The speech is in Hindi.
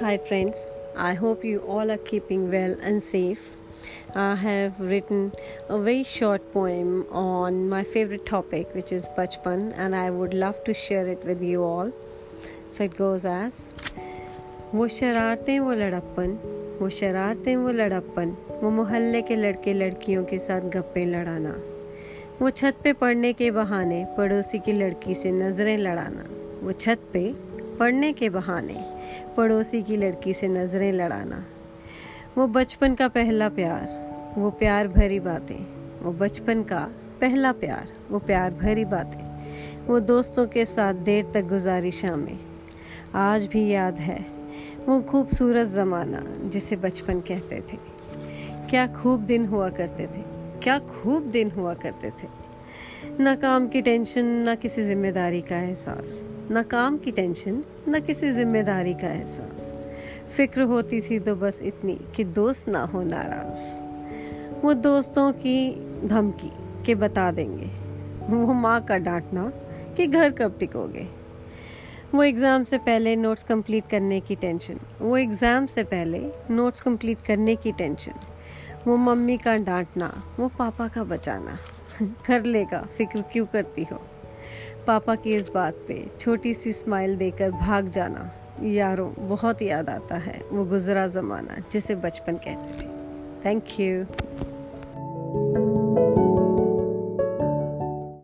Hi, friends. I hope you all are keeping well and safe. I have written a very short poem on my favorite topic, which is Bachpan, and I would love to share it with you all. So it goes as वो शरारतें वो लड़प्पन वो शरारतें वो लड़प्पन वो मोहल्ले के लड़के लड़कियों के साथ गप्पे लड़ाना वो छत पे पढ़ने के बहाने पड़ोसी की लड़की से नज़रें लड़ाना वो छत पे पढ़ने के बहाने पड़ोसी की लड़की से नज़रें लड़ाना। वो बचपन का पहला प्यार, वो प्यार भरी बातें। वो बचपन का पहला प्यार, वो प्यार भरी बातें। वो दोस्तों के साथ देर तक गुजारी शामें। आज भी याद है वो खूबसूरत ज़माना जिसे बचपन कहते थे। क्या खूब दिन हुआ करते थे, क्या खूब दिन हुआ करते थे। ना काम की टेंशन ना किसी ज़िम्मेदारी का एहसास। ना काम की टेंशन ना किसी ज़िम्मेदारी का एहसास। फ़िक्र होती थी तो बस इतनी कि दोस्त ना हो नाराज़। वो दोस्तों की धमकी के बता देंगे। वो माँ का डांटना कि घर कब टिकोगे। वो एग्ज़ाम से पहले नोट्स कंप्लीट करने की टेंशन वो एग्ज़ाम से पहले नोट्स कंप्लीट करने की टेंशन वो मम्मी का डांटना, वो पापा का बचाना। कर लेगा, फ़िक्र क्यों करती हो? पापा की इस बात पे छोटी सी स्माइल देकर भाग जाना, यारों, बहुत याद आता है, वो गुजरा ज़माना जिसे बचपन कहते थे। Thank you